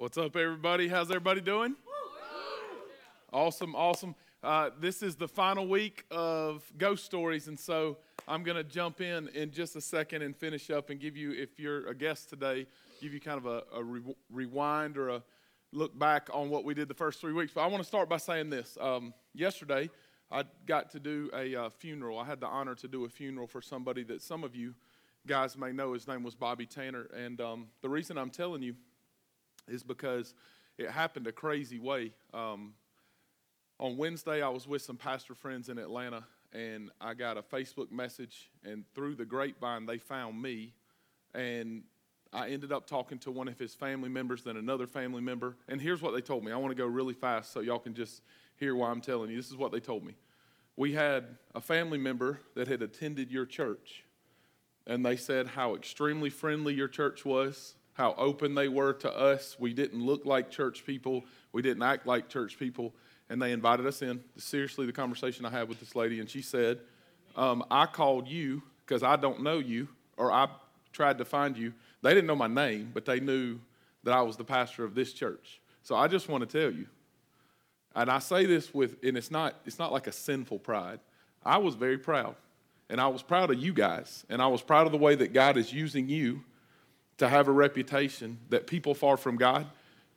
What's up, everybody? How's everybody doing? Awesome, awesome. Uh, this is the final week of Ghost Stories, and so I'm going to jump in in just a second and finish up and give you, if you're a guest today, give you kind of a, a re- rewind or a look back on what we did the first three weeks. But I want to start by saying this. Um, yesterday, I got to do a uh, funeral. I had the honor to do a funeral for somebody that some of you guys may know. His name was Bobby Tanner, and um, the reason I'm telling you is because it happened a crazy way. Um, on Wednesday, I was with some pastor friends in Atlanta, and I got a Facebook message, and through the grapevine, they found me, and I ended up talking to one of his family members, then another family member, and here's what they told me. I want to go really fast so y'all can just hear why I'm telling you. This is what they told me. We had a family member that had attended your church, and they said how extremely friendly your church was, how open they were to us. We didn't look like church people, we didn't act like church people. And they invited us in. Seriously, the conversation I had with this lady, and she said, um, I called you because I don't know you, or I tried to find you. They didn't know my name, but they knew that I was the pastor of this church. So I just want to tell you, and I say this with, and it's not, it's not like a sinful pride. I was very proud, and I was proud of you guys, and I was proud of the way that God is using you to have a reputation that people far from God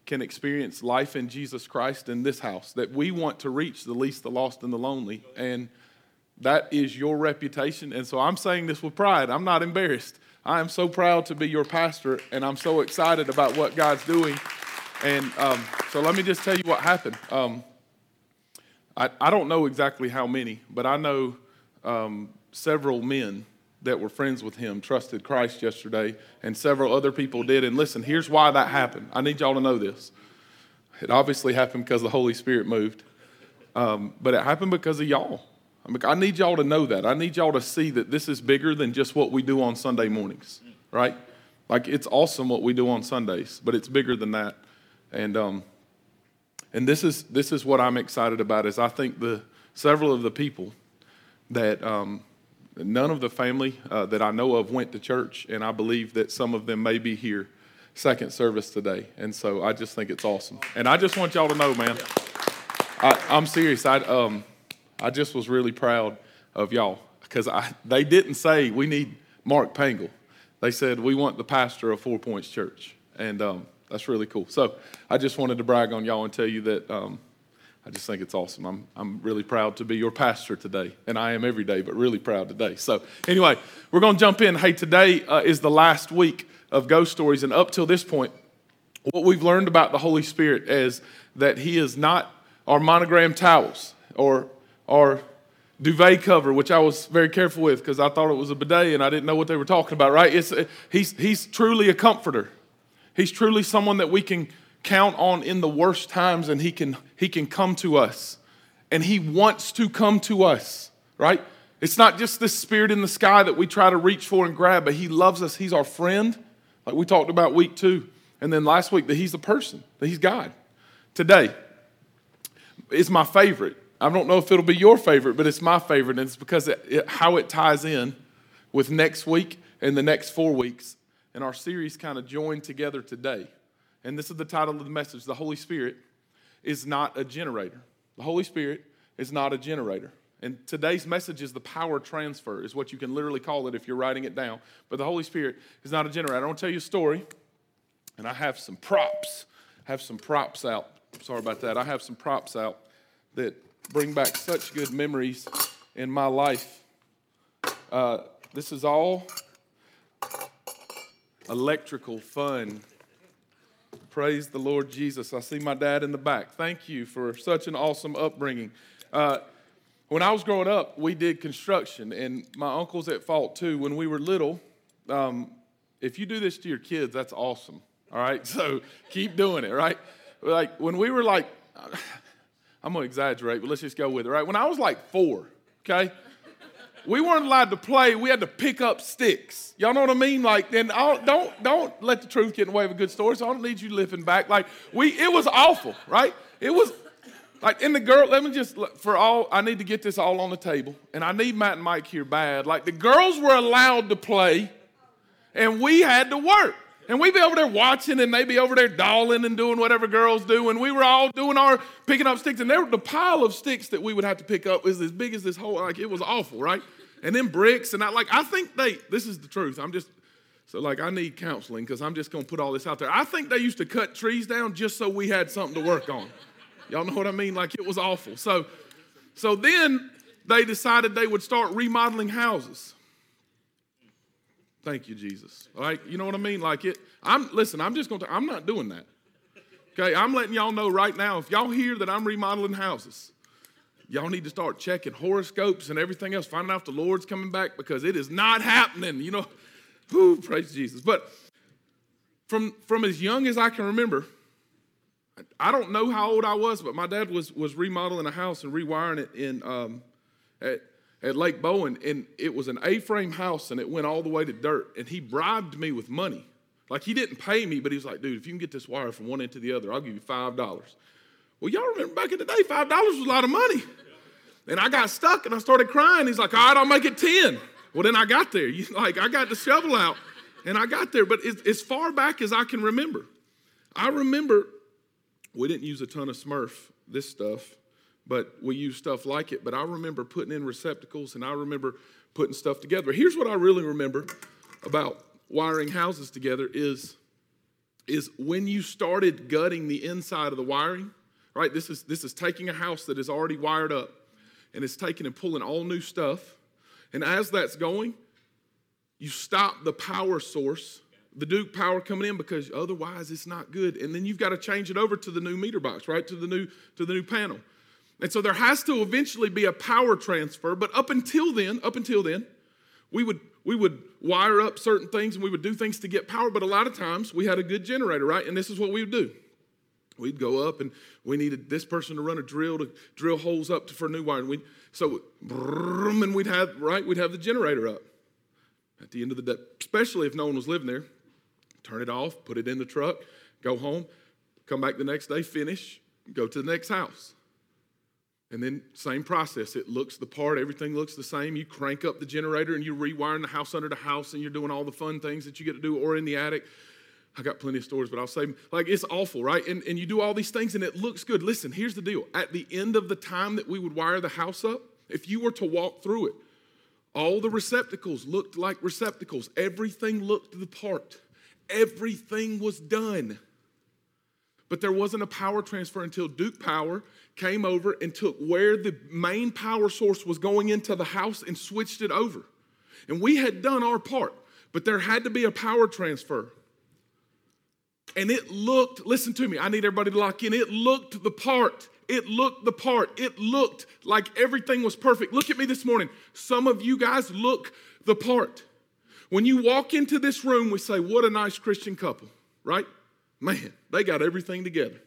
can experience life in Jesus Christ in this house, that we want to reach the least, the lost, and the lonely. And that is your reputation. And so I'm saying this with pride. I'm not embarrassed. I am so proud to be your pastor, and I'm so excited about what God's doing. And um, so let me just tell you what happened. Um, I, I don't know exactly how many, but I know um, several men that were friends with him trusted Christ yesterday, and several other people did. And listen, here's why that happened. I need y'all to know this. It obviously happened because the Holy Spirit moved, um, but it happened because of y'all. I, mean, I need y'all to know that. I need y'all to see that this is bigger than just what we do on Sunday mornings, right? Like it's awesome what we do on Sundays, but it's bigger than that. And um, and this is this is what I'm excited about. Is I think the several of the people that um, None of the family uh, that I know of went to church, and I believe that some of them may be here second service today. And so I just think it's awesome. And I just want y'all to know, man, I, am serious. I, um, I just was really proud of y'all because they didn't say we need Mark Pangle. They said we want the pastor of Four Points Church. And um, that's really cool. So I just wanted to brag on y'all and tell you that. Um, I just think it's awesome. I'm, I'm really proud to be your pastor today, and I am every day, but really proud today. So, anyway, we're going to jump in. Hey, today uh, is the last week of Ghost Stories, and up till this point, what we've learned about the Holy Spirit is that He is not our monogram towels or our duvet cover, which I was very careful with because I thought it was a bidet and I didn't know what they were talking about, right? It's, he's, he's truly a comforter. He's truly someone that we can count on in the worst times and he can he can come to us. And he wants to come to us right? It's not just this spirit in the sky that we try to reach for and grab but he loves us. He's our friend like we talked about week two. And then last week that he's a person that he's god. Today is my favorite. I don't know if it'll be your favorite but it's my favorite. And it's because it, it, how it ties in with next week and the next four weeks. And our series kind of joined together today and this is the title of the message the Holy Spirit is not a generator. The Holy Spirit is not a generator. And today's message is the power transfer, is what you can literally call it if you're writing it down. But the Holy Spirit is not a generator. I want to tell you a story, and I have some props. I have some props out. Sorry about that. I have some props out that bring back such good memories in my life. Uh, this is all electrical fun Praise the Lord Jesus. I see my dad in the back. Thank you for such an awesome upbringing. Uh, when I was growing up, we did construction, and my uncle's at fault too. When we were little, um, if you do this to your kids, that's awesome. All right, so keep doing it. Right, like when we were like, I'm gonna exaggerate, but let's just go with it. Right, when I was like four, okay, we weren't allowed to play. We had to pick up sticks. Y'all know what I mean? Like, then don't don't let the truth get in the way of a good story. So I don't need you living back. Like we, it was awful, right? It was like in the girl. Let me just for all I need to get this all on the table, and I need Matt and Mike here bad. Like the girls were allowed to play, and we had to work. And we'd be over there watching, and they'd be over there dolling and doing whatever girls do. And we were all doing our picking up sticks. And there, the pile of sticks that we would have to pick up was as big as this whole, like it was awful, right? And then bricks. And I like, I think they, this is the truth. I'm just, so like I need counseling because I'm just gonna put all this out there. I think they used to cut trees down just so we had something to work on. Y'all know what I mean? Like it was awful. So, so then they decided they would start remodeling houses. Thank you, Jesus. Like, you know what I mean? Like it. I'm listen. I'm just gonna. I'm not doing that. Okay, I'm letting y'all know right now. If y'all hear that I'm remodeling houses, y'all need to start checking horoscopes and everything else, finding out if the Lord's coming back because it is not happening. You know, whoo, praise Jesus. But from from as young as I can remember, I don't know how old I was, but my dad was was remodeling a house and rewiring it in um, at at Lake Bowen, and it was an A-frame house, and it went all the way to dirt. And he bribed me with money. Like he didn't pay me, but he was like, "Dude, if you can get this wire from one end to the other, I'll give you five dollars." Well, y'all remember back in the day, five dollars was a lot of money. And I got stuck, and I started crying. He's like, "All right, I'll make it ten. Well, then I got there. You, like I got the shovel out, and I got there. But as far back as I can remember, I remember we didn't use a ton of Smurf, this stuff but we used stuff like it. But I remember putting in receptacles and I remember putting stuff together. Here's what I really remember about wiring houses together is, is when you started gutting the inside of the wiring, right? This is, this is taking a house that is already wired up and it's taking and pulling all new stuff. And as that's going, you stop the power source, the Duke power coming in because otherwise it's not good. And then you've got to change it over to the new meter box, right? To the new to the new panel. And so there has to eventually be a power transfer, but up until then, up until then, we would we would wire up certain things and we would do things to get power, but a lot of times we had a good generator, right? And this is what we would do. We'd go up and we needed this person to run a drill to drill holes up for new wiring. We so and we'd have right, we'd have the generator up at the end of the day, especially if no one was living there. Turn it off, put it in the truck, go home, come back the next day, finish, go to the next house. And then same process. It looks the part, everything looks the same. You crank up the generator and you're rewiring the house under the house and you're doing all the fun things that you get to do or in the attic. I got plenty of stories, but I'll say like it's awful, right? And, and you do all these things and it looks good. Listen, here's the deal. At the end of the time that we would wire the house up, if you were to walk through it, all the receptacles looked like receptacles. Everything looked the part. Everything was done. But there wasn't a power transfer until Duke Power came over and took where the main power source was going into the house and switched it over. And we had done our part, but there had to be a power transfer. And it looked, listen to me, I need everybody to lock in. It looked the part. It looked the part. It looked like everything was perfect. Look at me this morning. Some of you guys look the part. When you walk into this room, we say, What a nice Christian couple, right? Man, they got everything together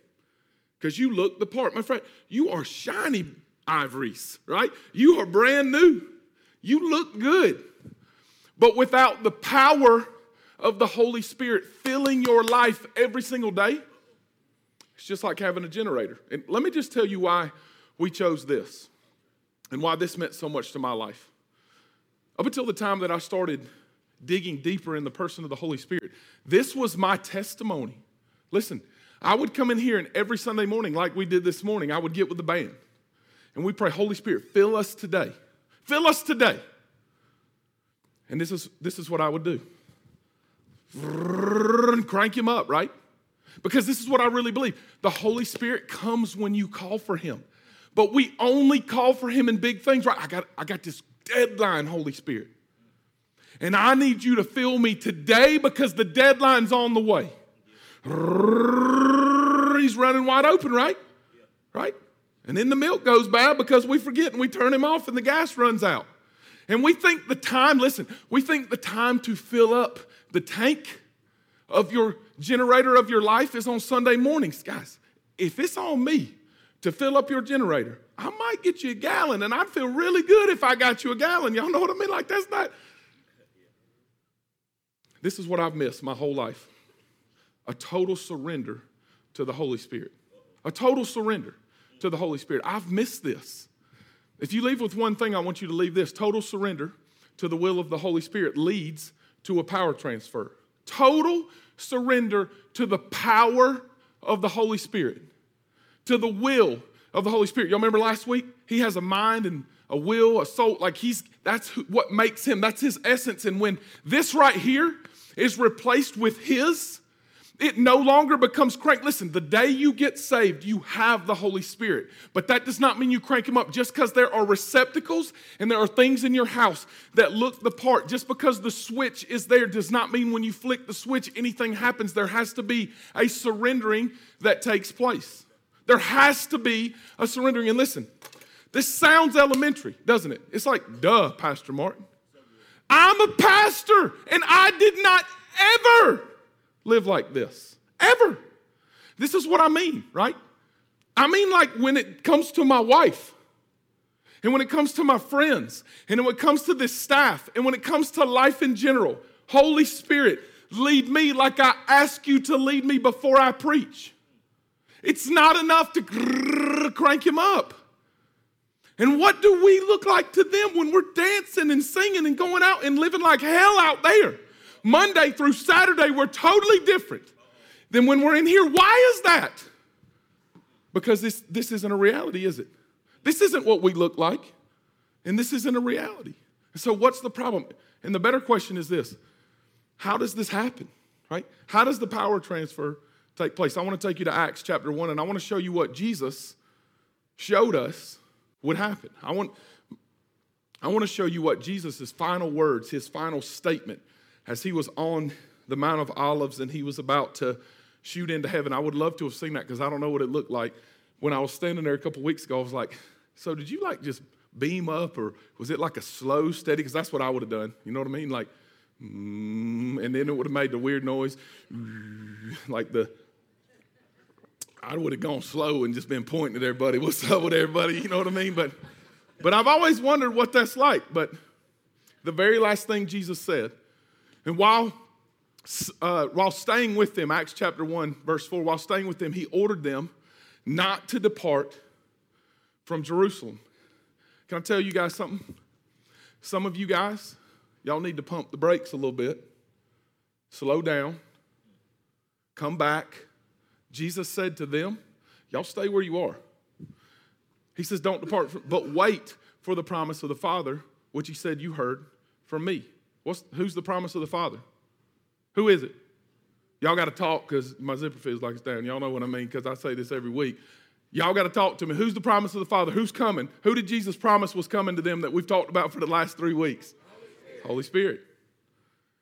because you look the part. My friend, you are shiny ivories, right? You are brand new. You look good. But without the power of the Holy Spirit filling your life every single day, it's just like having a generator. And let me just tell you why we chose this and why this meant so much to my life. Up until the time that I started digging deeper in the person of the Holy Spirit, this was my testimony. Listen, I would come in here and every Sunday morning, like we did this morning, I would get with the band. And we pray, Holy Spirit, fill us today. Fill us today. And this is, this is what I would do. Crank him up, right? Because this is what I really believe. The Holy Spirit comes when you call for him. But we only call for him in big things, right? I got, I got this deadline, Holy Spirit. And I need you to fill me today because the deadline's on the way he's running wide open, right? Right? And then the milk goes bad because we forget and we turn him off and the gas runs out. And we think the time, listen, we think the time to fill up the tank of your generator of your life is on Sunday mornings. Guys, if it's on me to fill up your generator, I might get you a gallon and I'd feel really good if I got you a gallon. Y'all know what I mean? Like, that's not. This is what I've missed my whole life a total surrender to the Holy Spirit. A total surrender to the Holy Spirit. I've missed this. If you leave with one thing, I want you to leave this total surrender to the will of the Holy Spirit leads to a power transfer. Total surrender to the power of the Holy Spirit, to the will of the Holy Spirit. Y'all remember last week? He has a mind and a will, a soul. Like he's, that's what makes him, that's his essence. And when this right here is replaced with his, it no longer becomes crank. Listen, the day you get saved, you have the Holy Spirit. But that does not mean you crank him up. Just because there are receptacles and there are things in your house that look the part, just because the switch is there does not mean when you flick the switch, anything happens. There has to be a surrendering that takes place. There has to be a surrendering. And listen, this sounds elementary, doesn't it? It's like, duh, Pastor Martin. I'm a pastor and I did not ever live like this. Ever. This is what I mean, right? I mean, like when it comes to my wife, and when it comes to my friends, and when it comes to this staff, and when it comes to life in general, Holy Spirit, lead me like I ask you to lead me before I preach. It's not enough to crank him up. And what do we look like to them when we're dancing and singing and going out and living like hell out there? Monday through Saturday, we're totally different than when we're in here. Why is that? Because this, this isn't a reality, is it? This isn't what we look like, and this isn't a reality. So, what's the problem? And the better question is this How does this happen? Right? How does the power transfer take place? I want to take you to Acts chapter 1, and I want to show you what Jesus showed us would happen. I want, I want to show you what Jesus' final words, his final statement as he was on the Mount of Olives and he was about to shoot into heaven. I would love to have seen that because I don't know what it looked like. When I was standing there a couple weeks ago, I was like, so did you like just beam up or was it like a slow, steady? Because that's what I would have done. You know what I mean? Like, mm, and then it would have made the weird noise, like the, I would have gone slow and just been pointing at everybody. What's up with everybody? You know what I mean? But, but I've always wondered what that's like. But the very last thing Jesus said, and while, uh, while staying with them, Acts chapter 1, verse 4, while staying with them, he ordered them not to depart from Jerusalem. Can I tell you guys something? Some of you guys, y'all need to pump the brakes a little bit, slow down, come back. Jesus said to them, Y'all stay where you are. He says, Don't depart, from, but wait for the promise of the Father, which he said you heard from me. What's, who's the promise of the Father? Who is it? Y'all got to talk because my zipper feels like it's down. Y'all know what I mean because I say this every week. Y'all got to talk to me. Who's the promise of the Father? Who's coming? Who did Jesus promise was coming to them that we've talked about for the last three weeks? Holy Spirit. Holy Spirit.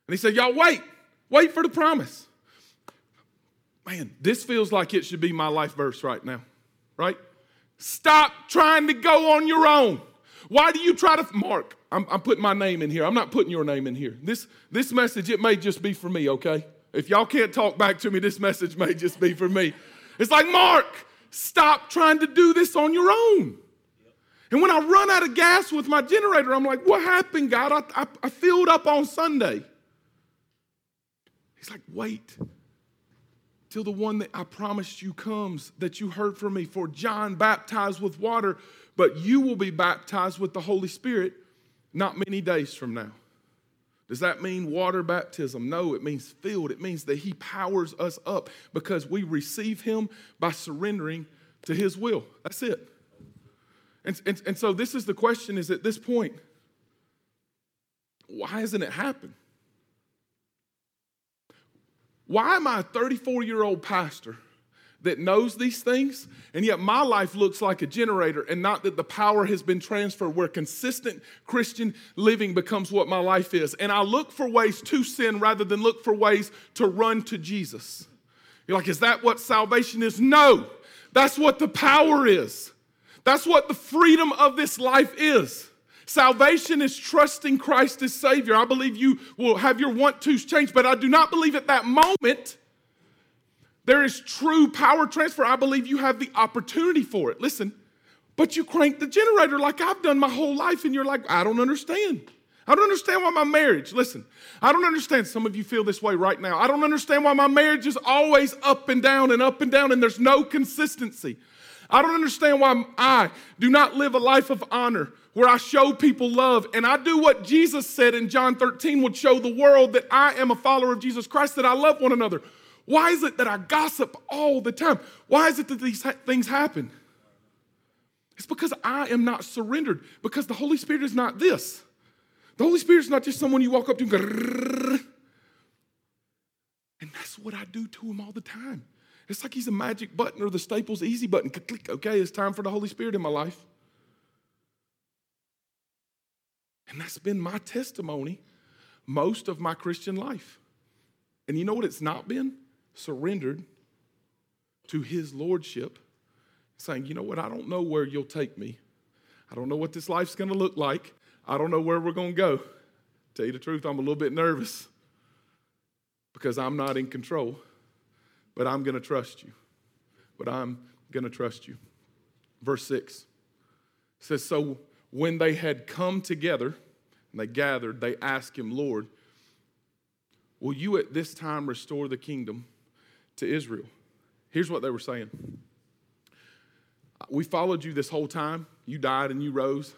And he said, Y'all wait. Wait for the promise. Man, this feels like it should be my life verse right now, right? Stop trying to go on your own. Why do you try to, Mark, I'm, I'm, putting my name in here. I'm not putting your name in here. This, this message, it may just be for me, okay? If y'all can't talk back to me, this message may just be for me. It's like, Mark, stop trying to do this on your own. And when I run out of gas with my generator, I'm like, what happened, God? I, I, I filled up on Sunday. He's like, wait till the one that I promised you comes, that you heard from me. For John baptized with water, but you will be baptized with the Holy Spirit not many days from now. Does that mean water baptism? No, it means filled. It means that He powers us up because we receive Him by surrendering to His will. That's it. And, and, and so, this is the question is at this point, why hasn't it happened? Why am I a 34 year old pastor that knows these things, and yet my life looks like a generator, and not that the power has been transferred where consistent Christian living becomes what my life is. And I look for ways to sin rather than look for ways to run to Jesus. You're like, is that what salvation is? No, that's what the power is. That's what the freedom of this life is. Salvation is trusting Christ as Savior. I believe you will have your want tos change, but I do not believe at that moment there is true power transfer. I believe you have the opportunity for it. Listen, but you crank the generator like I've done my whole life, and you're like, I don't understand. I don't understand why my marriage, listen, I don't understand. Some of you feel this way right now. I don't understand why my marriage is always up and down and up and down, and there's no consistency. I don't understand why I do not live a life of honor where I show people love and I do what Jesus said in John 13 would show the world that I am a follower of Jesus Christ, that I love one another. Why is it that I gossip all the time? Why is it that these things happen? It's because I am not surrendered, because the Holy Spirit is not this. The Holy Spirit is not just someone you walk up to and go, and that's what I do to him all the time. It's like he's a magic button or the Staples easy button. Click, okay, it's time for the Holy Spirit in my life. And that's been my testimony most of my Christian life. And you know what it's not been? Surrendered to his lordship, saying, you know what, I don't know where you'll take me. I don't know what this life's gonna look like. I don't know where we're gonna go. Tell you the truth, I'm a little bit nervous because I'm not in control but I'm going to trust you. But I'm going to trust you. Verse 6 says, So when they had come together and they gathered, they asked him, Lord, will you at this time restore the kingdom to Israel? Here's what they were saying We followed you this whole time. You died and you rose.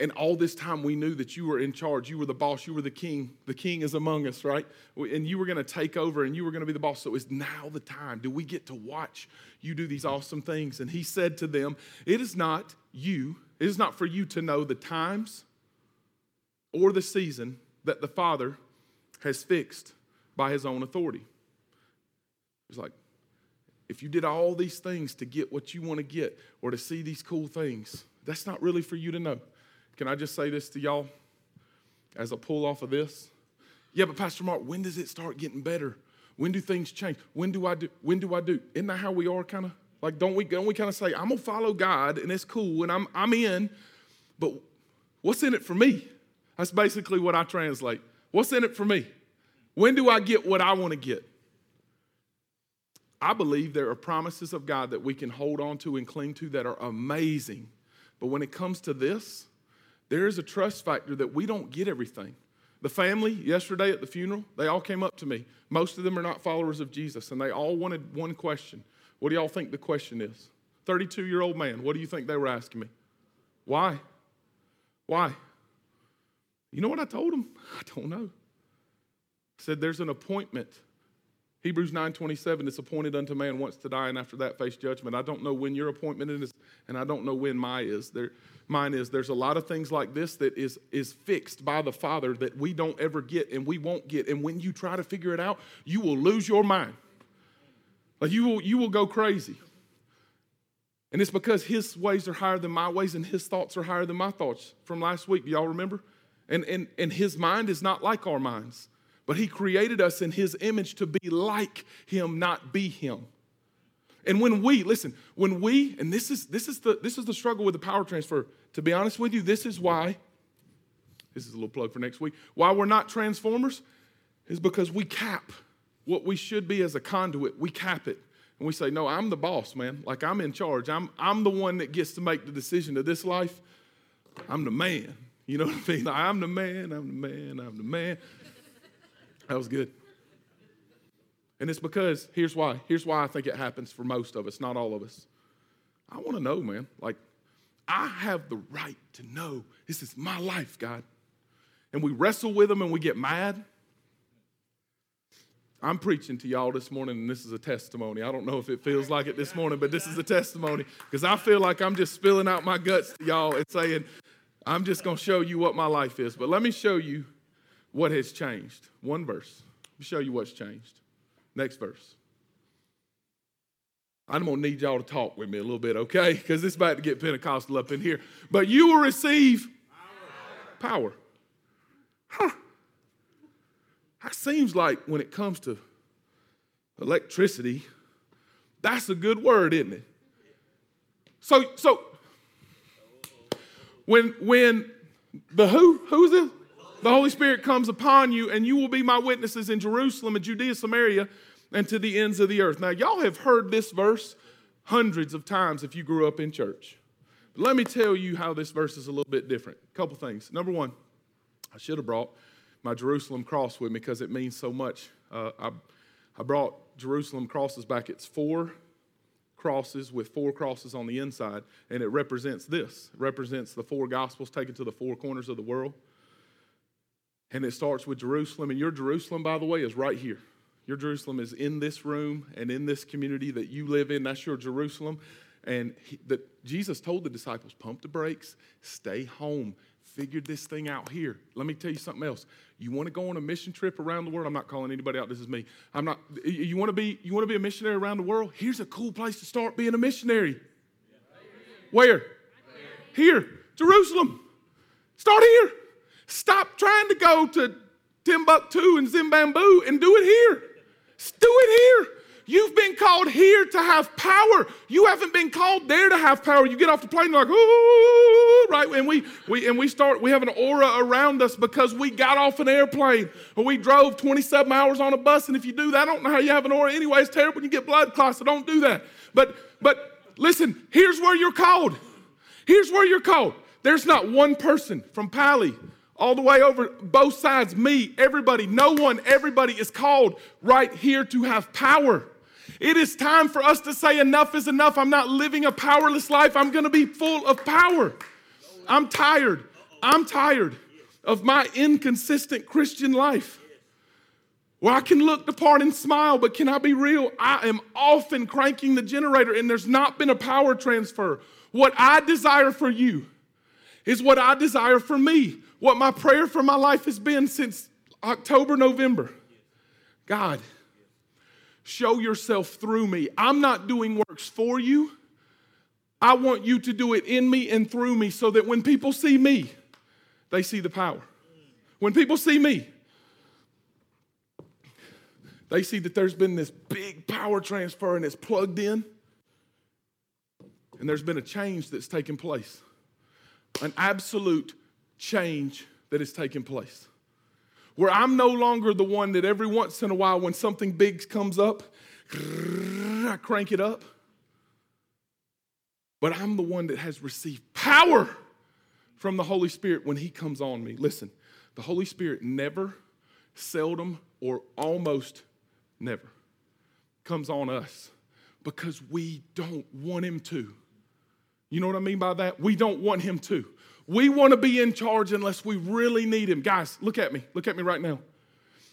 And all this time we knew that you were in charge. You were the boss. You were the king. The king is among us, right? And you were going to take over and you were going to be the boss. So it's now the time. Do we get to watch you do these awesome things? And he said to them, It is not you, it is not for you to know the times or the season that the Father has fixed by his own authority. It's like, if you did all these things to get what you want to get or to see these cool things, that's not really for you to know. Can I just say this to y'all as a pull off of this? Yeah, but Pastor Mark, when does it start getting better? When do things change? When do I do? When do I do? Isn't that how we are kind of? Like, don't we, don't we kind of say, I'm gonna follow God and it's cool and I'm, I'm in, but what's in it for me? That's basically what I translate. What's in it for me? When do I get what I want to get? I believe there are promises of God that we can hold on to and cling to that are amazing. But when it comes to this, there is a trust factor that we don't get everything. The family yesterday at the funeral, they all came up to me. Most of them are not followers of Jesus, and they all wanted one question. What do y'all think the question is? 32 year old man, what do you think they were asking me? Why? Why? You know what I told them? I don't know. I said, There's an appointment Hebrews 9:27 it's appointed unto man once to die and after that face judgment. I don't know when your appointment is and I don't know when my is. There mine is. There's a lot of things like this that is is fixed by the Father that we don't ever get and we won't get and when you try to figure it out, you will lose your mind. Like you will you will go crazy. And it's because his ways are higher than my ways and his thoughts are higher than my thoughts from last week. Do y'all remember? And, and, and his mind is not like our minds. But he created us in his image to be like him, not be him. And when we, listen, when we, and this is this is the this is the struggle with the power transfer. To be honest with you, this is why, this is a little plug for next week, why we're not transformers is because we cap what we should be as a conduit. We cap it. And we say, no, I'm the boss, man. Like I'm in charge. I'm I'm the one that gets to make the decision of this life. I'm the man. You know what I mean? Like, I'm the man, I'm the man, I'm the man. That was good. And it's because, here's why. Here's why I think it happens for most of us, not all of us. I want to know, man. Like, I have the right to know this is my life, God. And we wrestle with them and we get mad. I'm preaching to y'all this morning, and this is a testimony. I don't know if it feels like it this morning, but this is a testimony because I feel like I'm just spilling out my guts to y'all and saying, I'm just going to show you what my life is. But let me show you what has changed. One verse. Let me show you what's changed. Next verse. I'm going to need y'all to talk with me a little bit, okay? Because it's about to get Pentecostal up in here. But you will receive power. Huh. That seems like when it comes to electricity, that's a good word, isn't it? So, so when when the who who's it? The Holy Spirit comes upon you, and you will be my witnesses in Jerusalem and Judea, Samaria, and to the ends of the earth. Now, y'all have heard this verse hundreds of times if you grew up in church. But let me tell you how this verse is a little bit different. A couple things. Number one, I should have brought my Jerusalem cross with me because it means so much. Uh, I, I brought Jerusalem crosses back. It's four crosses with four crosses on the inside, and it represents this. It represents the four gospels taken to the four corners of the world. And it starts with Jerusalem. And your Jerusalem, by the way, is right here. Your Jerusalem is in this room and in this community that you live in. That's your Jerusalem. And the, Jesus told the disciples, pump the brakes, stay home, figured this thing out here. Let me tell you something else. You want to go on a mission trip around the world? I'm not calling anybody out. This is me. I'm not. You want to be? You want to be a missionary around the world? Here's a cool place to start being a missionary. Where? Here, Jerusalem. Start here. Stop trying to go to Timbuktu and Zimbabwe and do it here. Do it here. You've been called here to have power. You haven't been called there to have power. You get off the plane like, ooh, right? And we, we and we start, we have an aura around us because we got off an airplane or we drove 27 hours on a bus. And if you do that, I don't know how you have an aura anyway. It's terrible when you get blood clots, so don't do that. But but listen, here's where you're called. Here's where you're called. There's not one person from Pali all the way over both sides, me, everybody, no one, everybody is called right here to have power. It is time for us to say, enough is enough. I'm not living a powerless life. I'm going to be full of power. I'm tired. I'm tired of my inconsistent Christian life. Where I can look the part and smile, but can I be real? I am often cranking the generator and there's not been a power transfer. What I desire for you is what I desire for me. What my prayer for my life has been since October, November. God, show yourself through me. I'm not doing works for you. I want you to do it in me and through me so that when people see me, they see the power. When people see me, they see that there's been this big power transfer and it's plugged in. And there's been a change that's taken place, an absolute change that has taken place where I'm no longer the one that every once in a while, when something big comes up, I crank it up. But I'm the one that has received power from the Holy Spirit when He comes on me. Listen, the Holy Spirit never, seldom, or almost never comes on us because we don't want Him to. You know what I mean by that? We don't want Him to. We want to be in charge unless we really need Him. Guys, look at me. Look at me right now.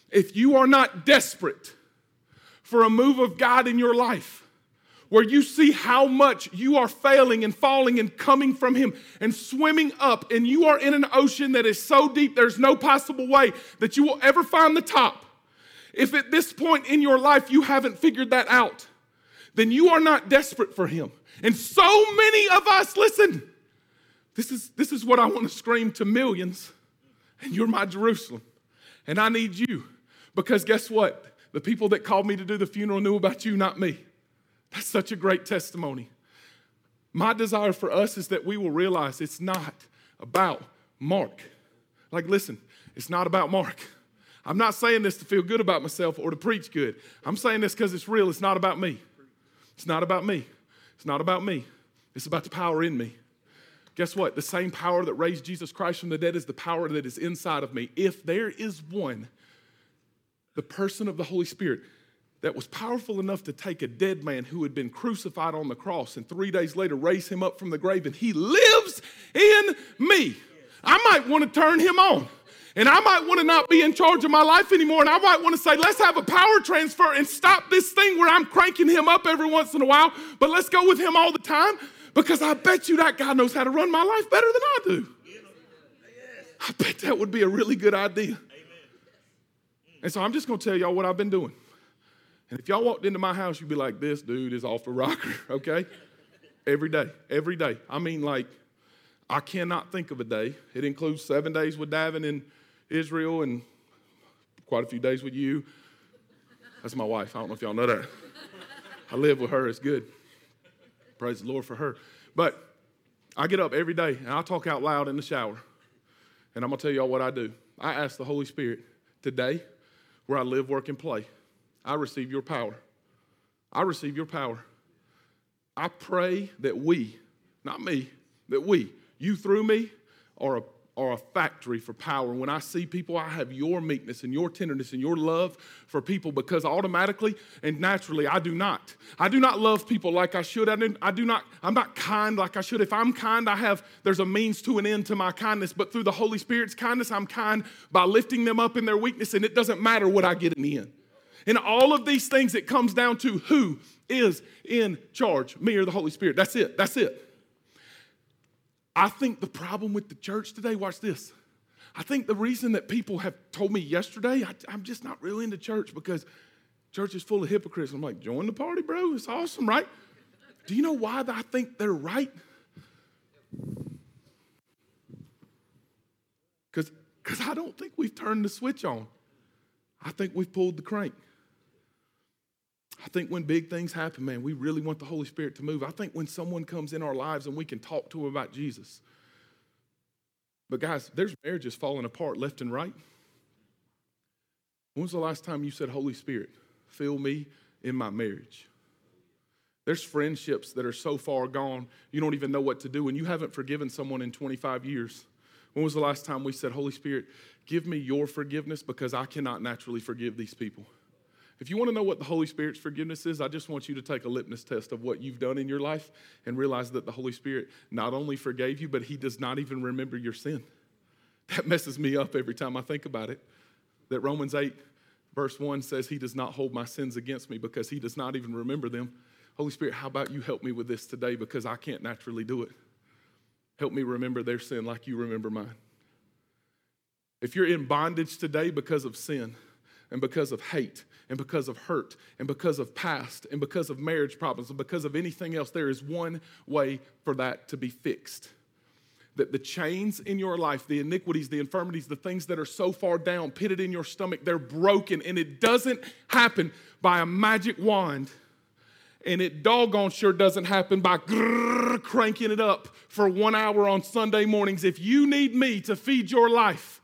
If you are not desperate for a move of God in your life, where you see how much you are failing and falling and coming from Him and swimming up, and you are in an ocean that is so deep, there's no possible way that you will ever find the top. If at this point in your life you haven't figured that out, then you are not desperate for Him. And so many of us, listen, this is, this is what I want to scream to millions. And you're my Jerusalem. And I need you. Because guess what? The people that called me to do the funeral knew about you, not me. That's such a great testimony. My desire for us is that we will realize it's not about Mark. Like, listen, it's not about Mark. I'm not saying this to feel good about myself or to preach good. I'm saying this because it's real. It's not about me. It's not about me. It's not about me. It's about the power in me. Guess what? The same power that raised Jesus Christ from the dead is the power that is inside of me. If there is one, the person of the Holy Spirit, that was powerful enough to take a dead man who had been crucified on the cross and three days later raise him up from the grave, and he lives in me. I might want to turn him on. And I might want to not be in charge of my life anymore. And I might want to say, let's have a power transfer and stop this thing where I'm cranking him up every once in a while, but let's go with him all the time. Because I bet you that guy knows how to run my life better than I do. I bet that would be a really good idea. And so I'm just going to tell y'all what I've been doing. And if y'all walked into my house, you'd be like, this dude is off the rocker, okay? Every day, every day. I mean, like, I cannot think of a day. It includes seven days with Davin in Israel and quite a few days with you. That's my wife. I don't know if y'all know that. I live with her. It's good. Praise the Lord for her. But I get up every day and I talk out loud in the shower. And I'm going to tell y'all what I do. I ask the Holy Spirit today, where I live, work, and play, I receive your power. I receive your power. I pray that we, not me, that we, you through me, are a, are a factory for power. And When I see people, I have your meekness and your tenderness and your love for people because automatically and naturally I do not. I do not love people like I should. I do, I do not, I'm not kind like I should. If I'm kind, I have, there's a means to an end to my kindness. But through the Holy Spirit's kindness, I'm kind by lifting them up in their weakness, and it doesn't matter what I get in the end. In all of these things, it comes down to who is in charge, me or the Holy Spirit. That's it. That's it. I think the problem with the church today, watch this. I think the reason that people have told me yesterday, I, am just not really into church because church is full of hypocrites. I'm like, join the party, bro. It's awesome, right? Do you know why I think they're right? Because I don't think we've turned the switch on. I think we've pulled the crank. I think when big things happen, man, we really want the Holy Spirit to move. I think when someone comes in our lives and we can talk to them about Jesus. But guys, there's marriages falling apart left and right. When was the last time you said, Holy Spirit, fill me in my marriage? There's friendships that are so far gone, you don't even know what to do, and you haven't forgiven someone in 25 years. When was the last time we said, Holy Spirit, give me your forgiveness because I cannot naturally forgive these people? If you want to know what the Holy Spirit's forgiveness is, I just want you to take a litmus test of what you've done in your life and realize that the Holy Spirit not only forgave you, but He does not even remember your sin. That messes me up every time I think about it. That Romans 8, verse 1 says, He does not hold my sins against me because He does not even remember them. Holy Spirit, how about you help me with this today because I can't naturally do it? Help me remember their sin like you remember mine. If you're in bondage today because of sin and because of hate, and because of hurt and because of past and because of marriage problems and because of anything else, there is one way for that to be fixed. That the chains in your life, the iniquities, the infirmities, the things that are so far down, pitted in your stomach, they're broken. And it doesn't happen by a magic wand. And it doggone sure doesn't happen by cranking it up for one hour on Sunday mornings. If you need me to feed your life,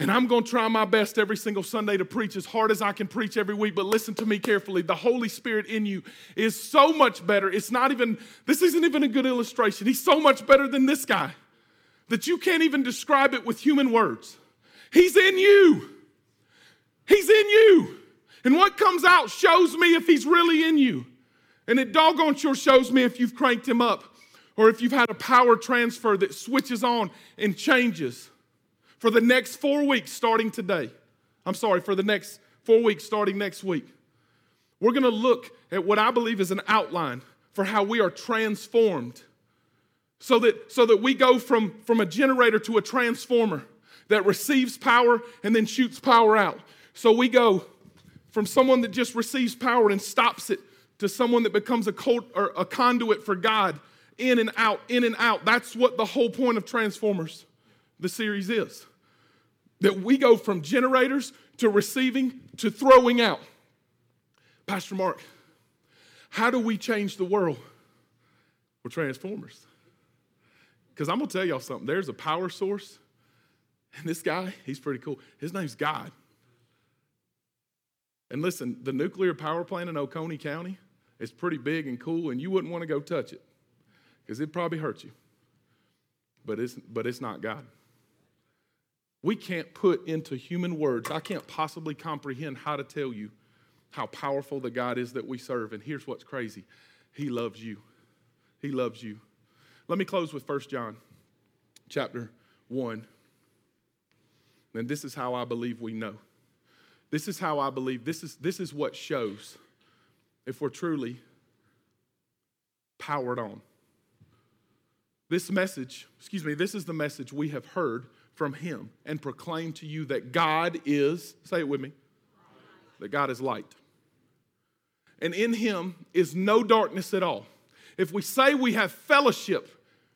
and I'm going to try my best every single Sunday to preach as hard as I can preach every week, but listen to me carefully. The Holy Spirit in you is so much better. It's not even, this isn't even a good illustration. He's so much better than this guy that you can't even describe it with human words. He's in you. He's in you. And what comes out shows me if he's really in you. And it doggone sure shows me if you've cranked him up or if you've had a power transfer that switches on and changes for the next four weeks starting today. I'm sorry, for the next four weeks starting next week. We're going to look at what I believe is an outline for how we are transformed so that, so that we go from, from a generator to a transformer that receives power and then shoots power out. So we go from someone that just receives power and stops it to someone that becomes a, a conduit for God in and out, in and out. That's what the whole point of Transformers, the series is. That we go from generators to receiving to throwing out. Pastor Mark, how do we change the world? We're transformers. Because I'm going to tell y'all something. There's a power source, and this guy, he's pretty cool. His name's God. And listen, the nuclear power plant in Oconee County is pretty big and cool, and you wouldn't want to go touch it because it'd probably hurt you. But it's, but it's not God we can't put into human words. I can't possibly comprehend how to tell you how powerful the God is that we serve. And here's what's crazy He loves you. He loves you. Let me close with 1 John chapter 1. And this is how I believe we know. This is how I believe, this is, this is what shows if we're truly powered on. This message, excuse me, this is the message we have heard from him and proclaim to you that God is, say it with me, that God is light. And in him is no darkness at all. If we say we have fellowship,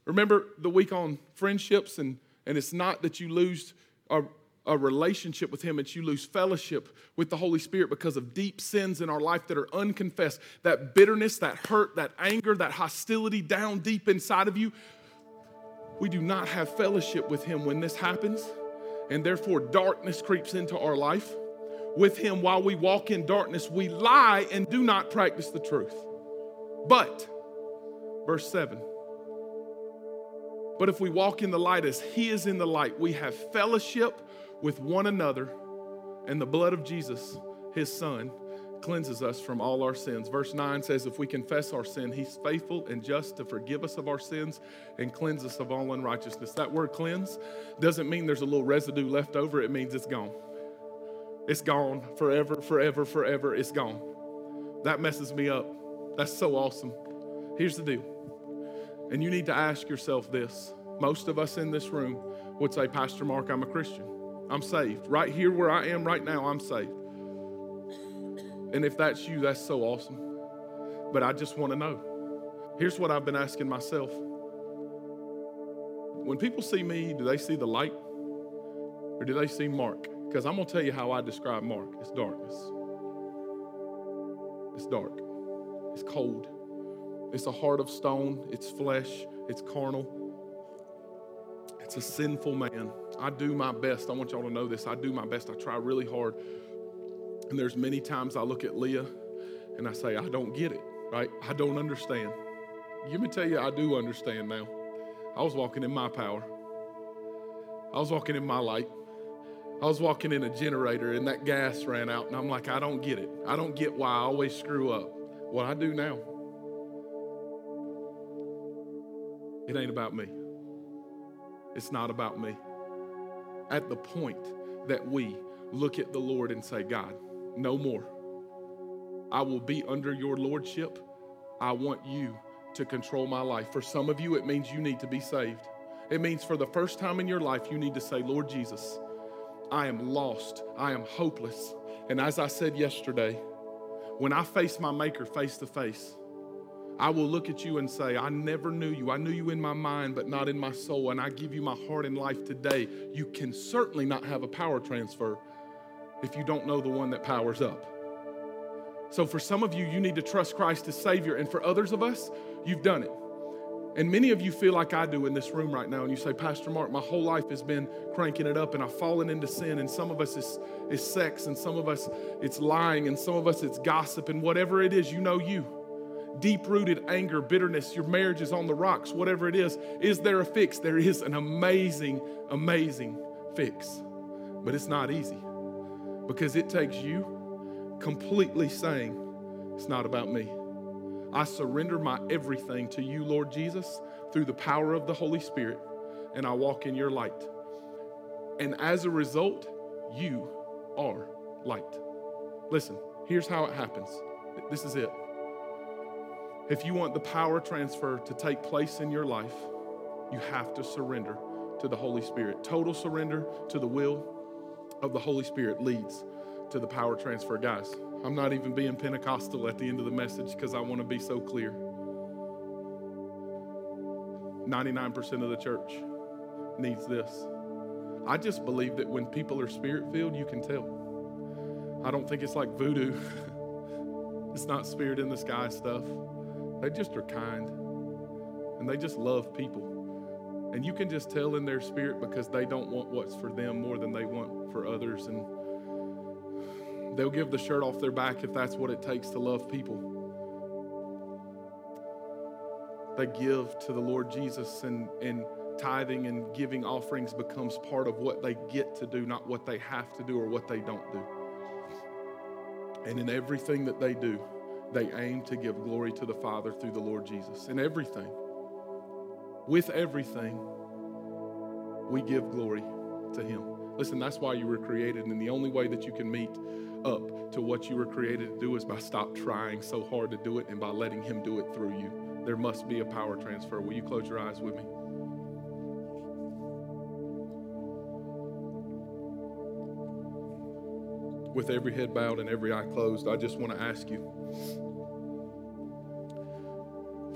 remember the week on friendships, and, and it's not that you lose a, a relationship with him, it's you lose fellowship with the Holy Spirit because of deep sins in our life that are unconfessed. That bitterness, that hurt, that anger, that hostility down deep inside of you we do not have fellowship with Him when this happens, and therefore darkness creeps into our life. With Him, while we walk in darkness, we lie and do not practice the truth. But, verse 7, But if we walk in the light as He is in the light, we have fellowship with one another, and the blood of Jesus, His Son, cleanses us from all our sins. Verse 9 says, If we confess our sin, He's faithful and just to forgive us of our sins and cleanse us of all unrighteousness. That word cleanse doesn't mean there's a little residue left over, it means it's gone. It's gone forever, forever, forever. It's gone. That messes me up. That's so awesome. Here's the deal. And you need to ask yourself this. Most of us in this room would say, Pastor Mark, I'm a Christian. I'm saved. Right here where I am right now, I'm saved. And if that's you, that's so awesome. But I just want to know. Here's what I've been asking myself. When people see me, do they see the light? Or do they see Mark? Because I'm going to tell you how I describe Mark it's darkness. It's dark. It's cold. It's a heart of stone. It's flesh. It's carnal. It's a sinful man. I do my best. I want y'all to know this. I do my best. I try really hard. And there's many times I look at Leah and I say, I don't get it, right? I don't understand. Let me tell you, I do understand now. I was walking in my power. I was walking in my light. I was walking in a generator and that gas ran out, and I'm like, I don't get it. I don't get why I always screw up. What I do now, it ain't about me. It's not about me. At the point that we look at the Lord and say, God, no more. I will be under your lordship. I want you to control my life. For some of you, it means you need to be saved. It means for the first time in your life, you need to say, Lord Jesus, I am lost. I am hopeless. And as I said yesterday, when I face my Maker face to face, I will look at you and say, I never knew you. I knew you in my mind, but not in my soul. And I give you my heart and life today. You can certainly not have a power transfer if you don't know the one that powers up. So, for some of you, you need to trust Christ as Savior. And for others of us, you've done it. And many of you feel like I do in this room right now, and you say, Pastor Mark, my whole life has been cranking it up, and I've fallen into sin. And some of us is, is sex, and some of us it's lying, and some of us it's gossip, and whatever it is, you know you. Deep rooted anger, bitterness, your marriage is on the rocks, whatever it is. Is there a fix? There is an amazing, amazing fix. But it's not easy because it takes you completely saying, It's not about me. I surrender my everything to you, Lord Jesus, through the power of the Holy Spirit, and I walk in your light. And as a result, you are light. Listen, here's how it happens. This is it. If you want the power transfer to take place in your life, you have to surrender to the Holy Spirit. Total surrender to the will of the Holy Spirit leads to the power transfer. Guys, I'm not even being Pentecostal at the end of the message because I want to be so clear. 99% of the church needs this. I just believe that when people are spirit filled, you can tell. I don't think it's like voodoo. it's not spirit in the sky stuff. They just are kind and they just love people. And you can just tell in their spirit because they don't want what's for them more than they want for others. And They'll give the shirt off their back if that's what it takes to love people. They give to the Lord Jesus, and, and tithing and giving offerings becomes part of what they get to do, not what they have to do or what they don't do. And in everything that they do, they aim to give glory to the Father through the Lord Jesus. In everything, with everything, we give glory to Him. Listen, that's why you were created, and the only way that you can meet up to what you were created to do is by stop trying so hard to do it and by letting Him do it through you. There must be a power transfer. Will you close your eyes with me? With every head bowed and every eye closed, I just want to ask you.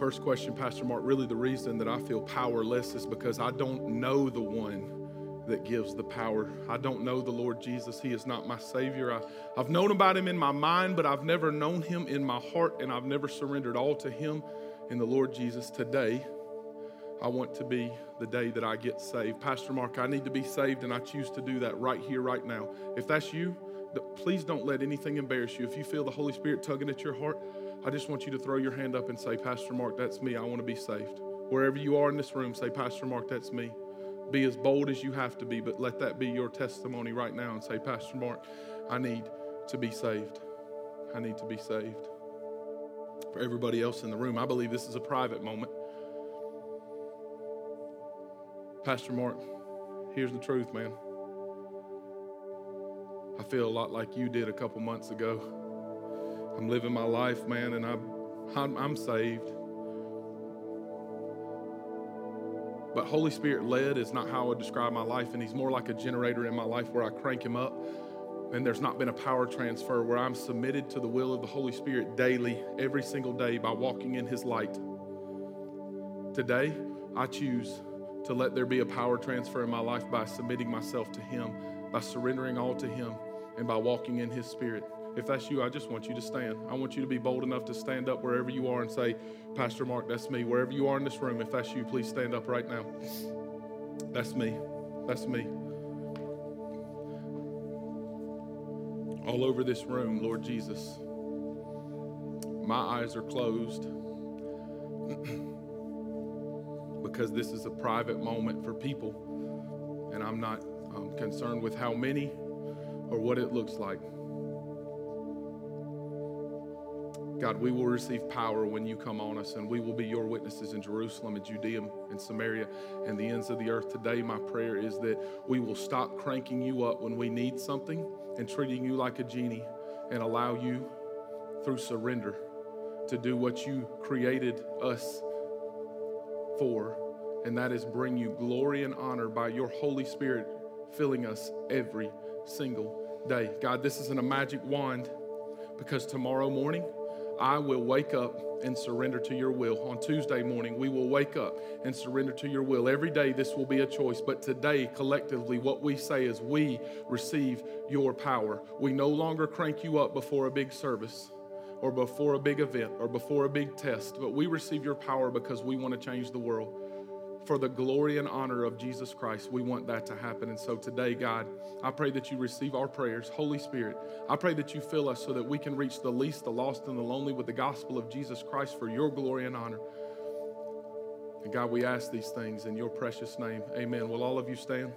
First question, Pastor Mark, really the reason that I feel powerless is because I don't know the one that gives the power. I don't know the Lord Jesus. He is not my Savior. I, have known about Him in my mind, but I've never known Him in my heart, and I've never surrendered all to Him in the Lord Jesus. Today, I want to be the day that I get saved. Pastor Mark, I need to be saved, and I choose to do that right here, right now. If that's you, please don't let anything embarrass you. If you feel the Holy Spirit tugging at your heart, I just want you to throw your hand up and say, Pastor Mark, that's me. I want to be saved. Wherever you are in this room, say, Pastor Mark, that's me. Be as bold as you have to be, but let that be your testimony right now and say, Pastor Mark, I need to be saved. I need to be saved. For everybody else in the room, I believe this is a private moment. Pastor Mark, here's the truth, man. I feel a lot like you did a couple months ago. I'm living my life, man, and I'm, I'm, saved. But Holy Spirit led is not how I would describe my life, and He's more like a generator in my life where I crank Him up. And there's not been a power transfer where I'm submitted to the will of the Holy Spirit daily, every single day, by walking in His light. Today, I choose to let there be a power transfer in my life by submitting myself to Him, by surrendering all to Him, and by walking in His Spirit. If that's you, I just want you to stand. I want you to be bold enough to stand up wherever you are and say, Pastor Mark, that's me. Wherever you are in this room, if that's you, please stand up right now. That's me. That's me. All over this room, Lord Jesus, my eyes are closed because this is a private moment for people, and I'm not um, concerned with how many or what it looks like. God, we will receive power when you come on us, and we will be your witnesses in Jerusalem and Judea and Samaria and the ends of the earth. Today, my prayer is that we will stop cranking you up when we need something and treating you like a genie and allow you through surrender to do what you created us for, and that is bring you glory and honor by your Holy Spirit filling us every single day. God, this isn't a magic wand because tomorrow morning, I will wake up and surrender to your will. On Tuesday morning, we will wake up and surrender to your will. Every day, this will be a choice. But today, collectively, what we say is we receive your power. We no longer crank you up before a big service or before a big event or before a big test, but we receive your power because we want to change the world for the glory and honor of Jesus Christ. We want that to happen. And so today, God, I pray that you receive our prayers. Holy Spirit, I pray that you fill us so that we can reach the least, the lost, and the lonely with the gospel of Jesus Christ for your glory and honor. And God, we ask these things in your precious name. Amen. Will all of you stand?